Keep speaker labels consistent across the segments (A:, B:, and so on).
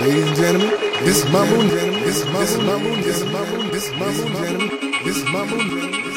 A: Ladies and gentlemen, this gentlemen. This moon, this moon, this gentlemen. This is my moon, gentlemen. This is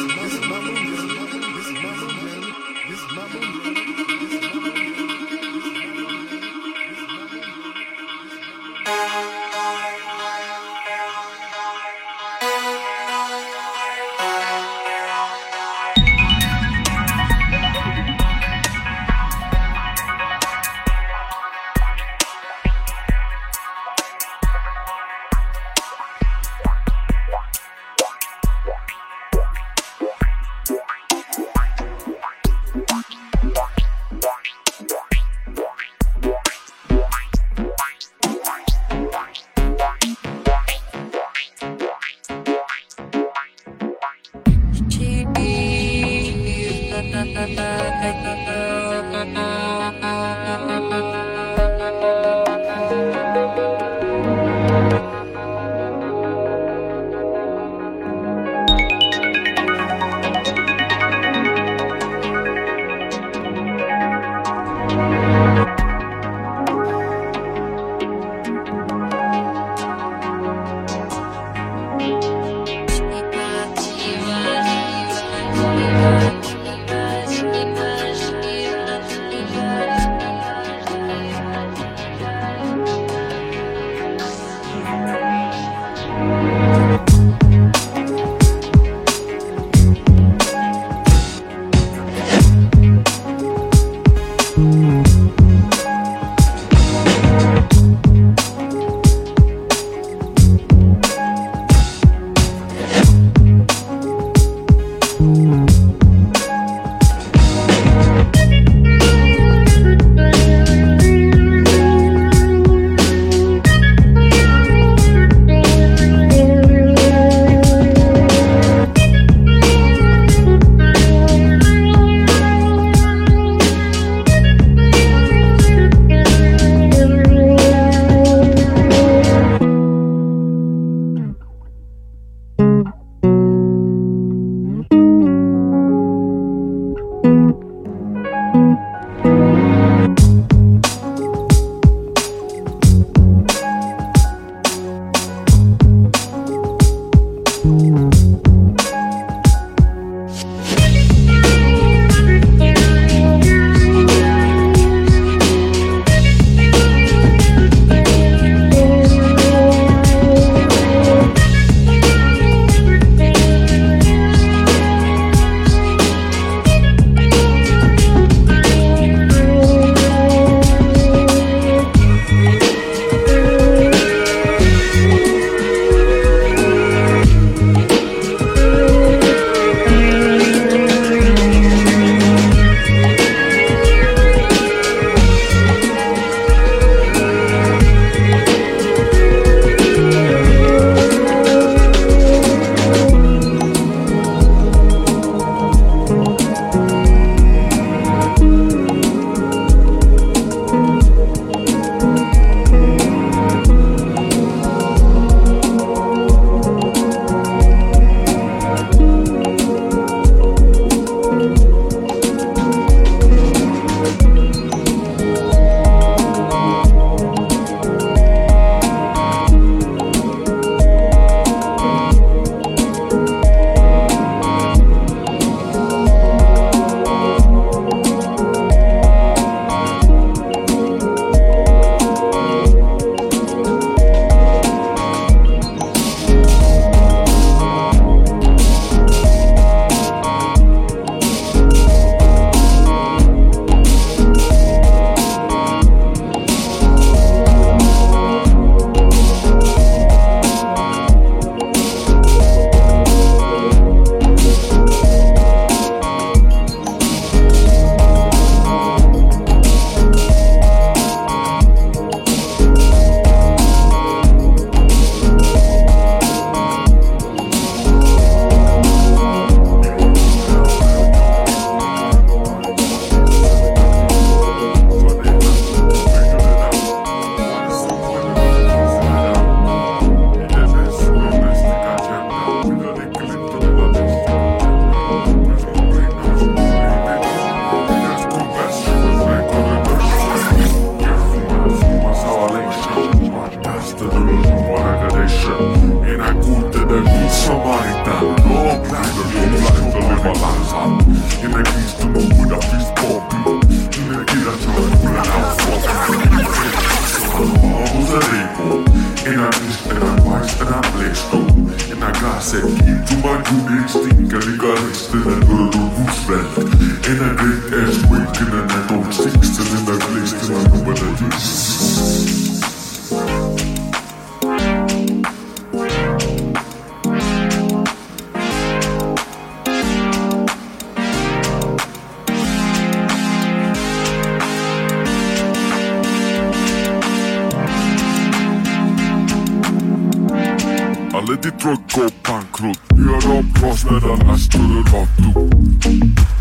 A: Alle Detroit go bankrutt Gör om proffs medan Astor rakt upp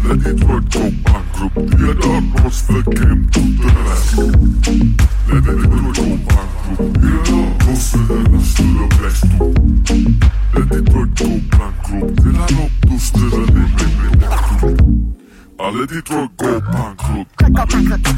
A: Let Detroit go bankrutt Gör om proffs för Cam to the rest Let Detroit go bankrutt Gör om proffs medan Astor bläst upp Let Detroit go bankrutt Gör om proffs medan Astor bläst upp Alle Detroit go bankrutt
B: Go bankrupt.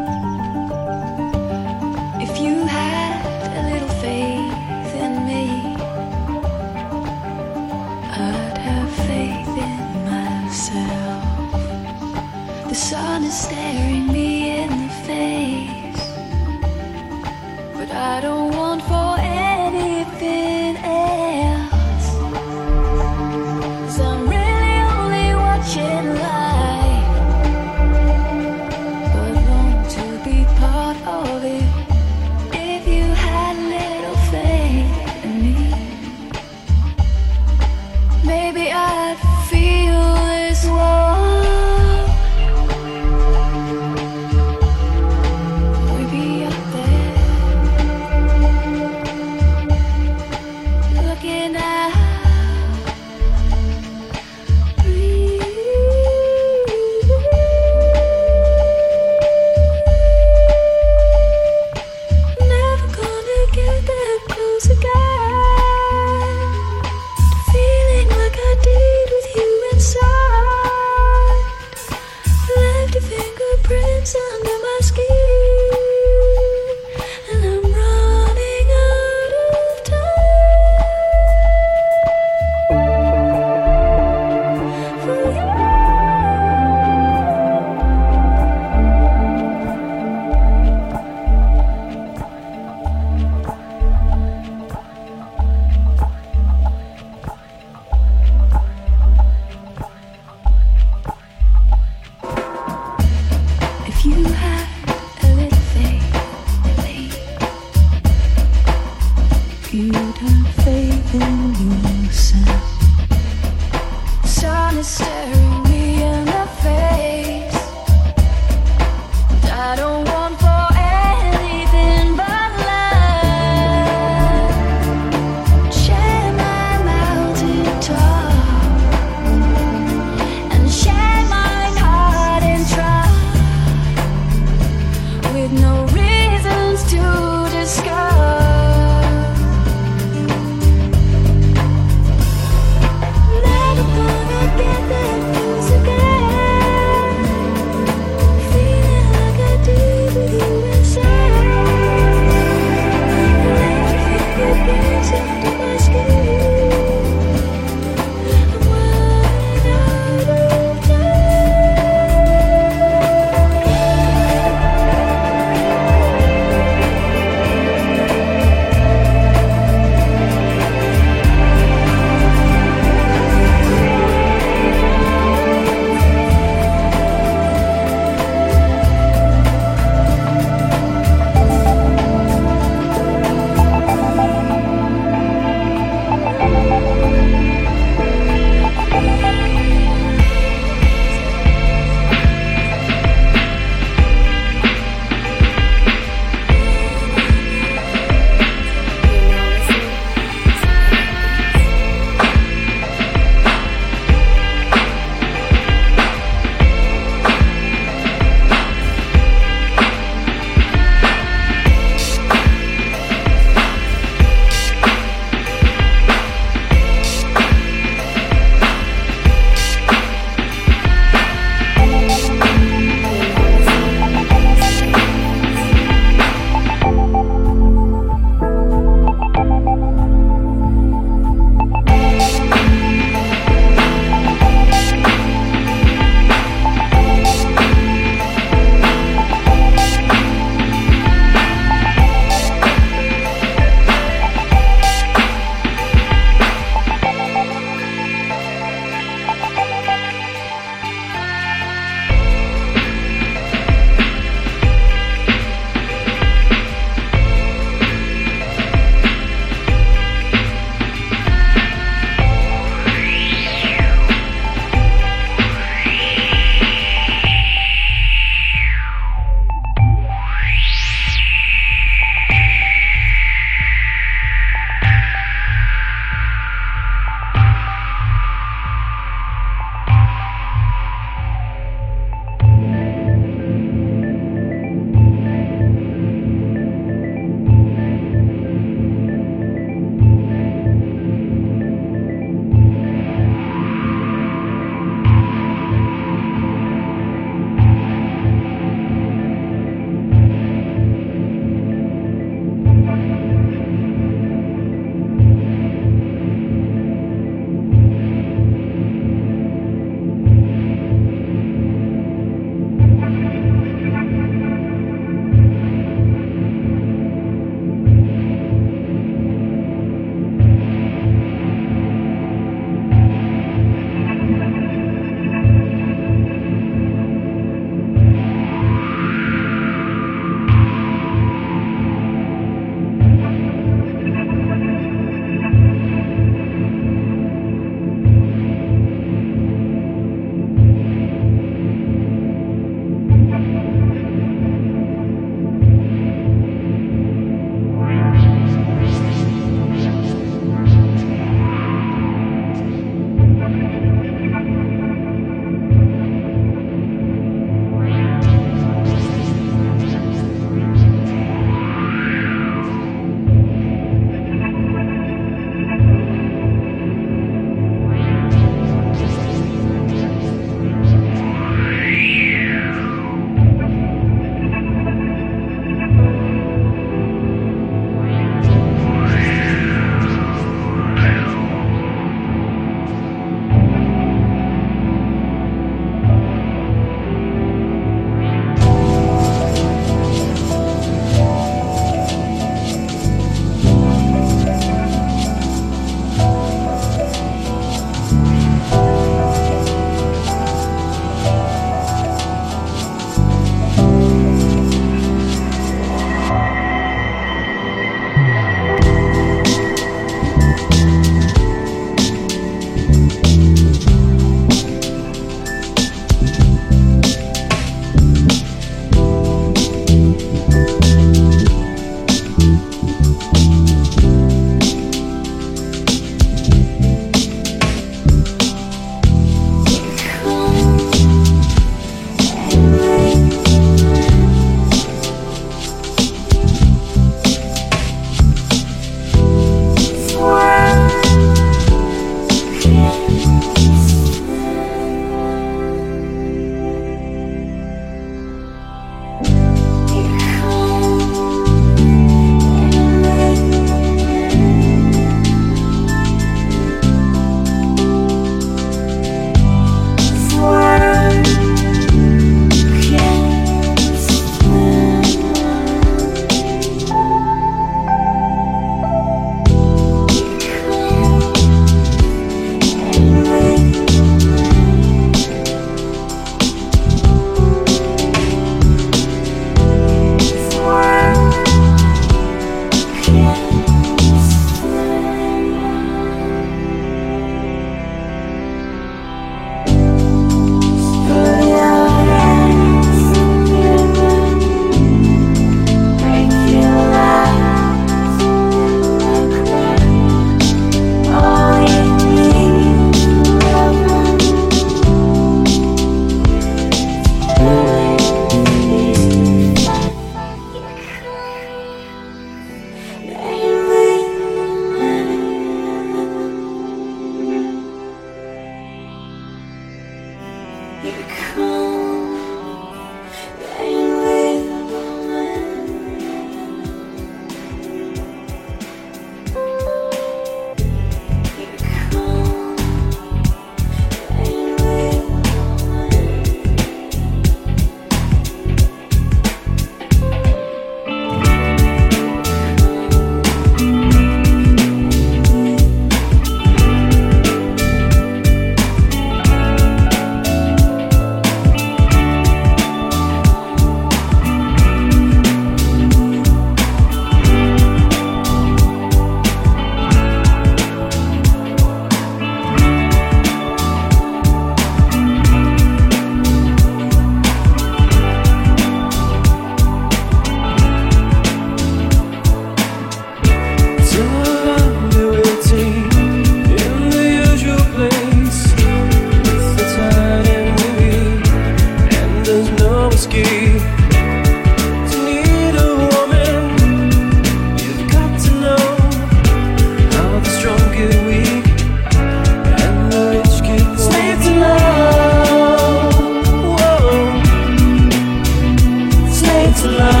C: Ladies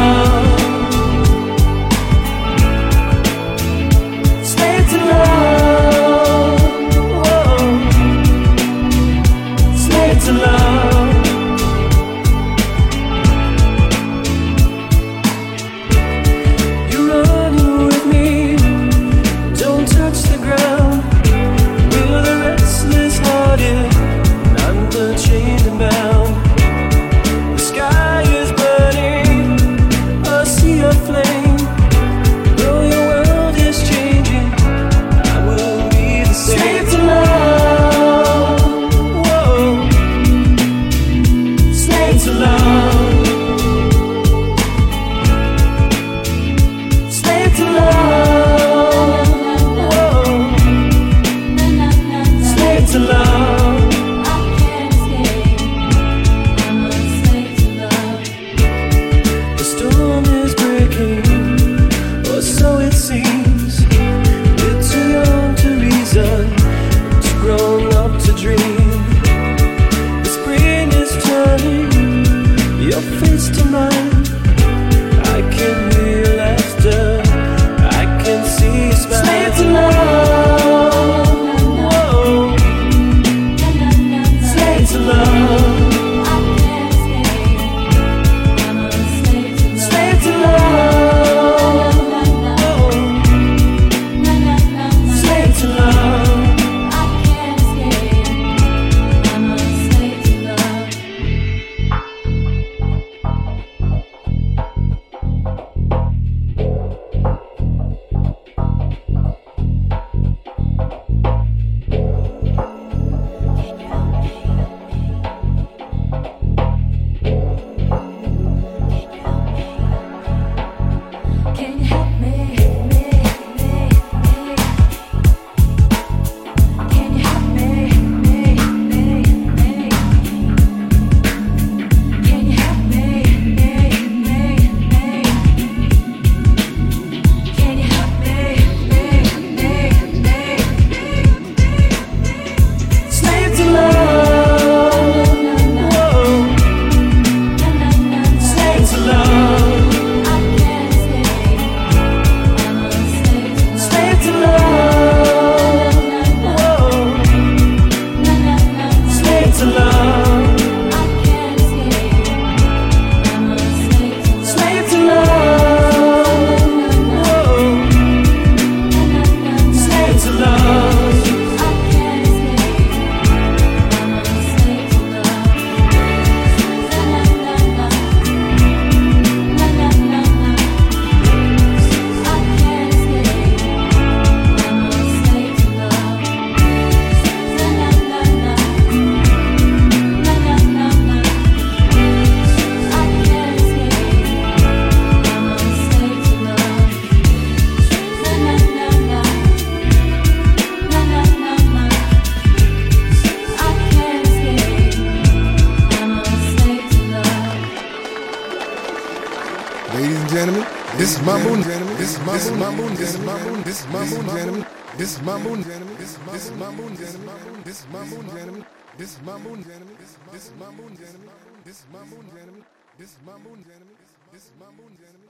C: mambo, this mambo, this mambo, denim, this mambo, denim,
A: this this mambo, denim, this mambo, denim, this mambo, denim, this mambo, denim, this mambo, denim, this mambo, denim, this mambo, denim.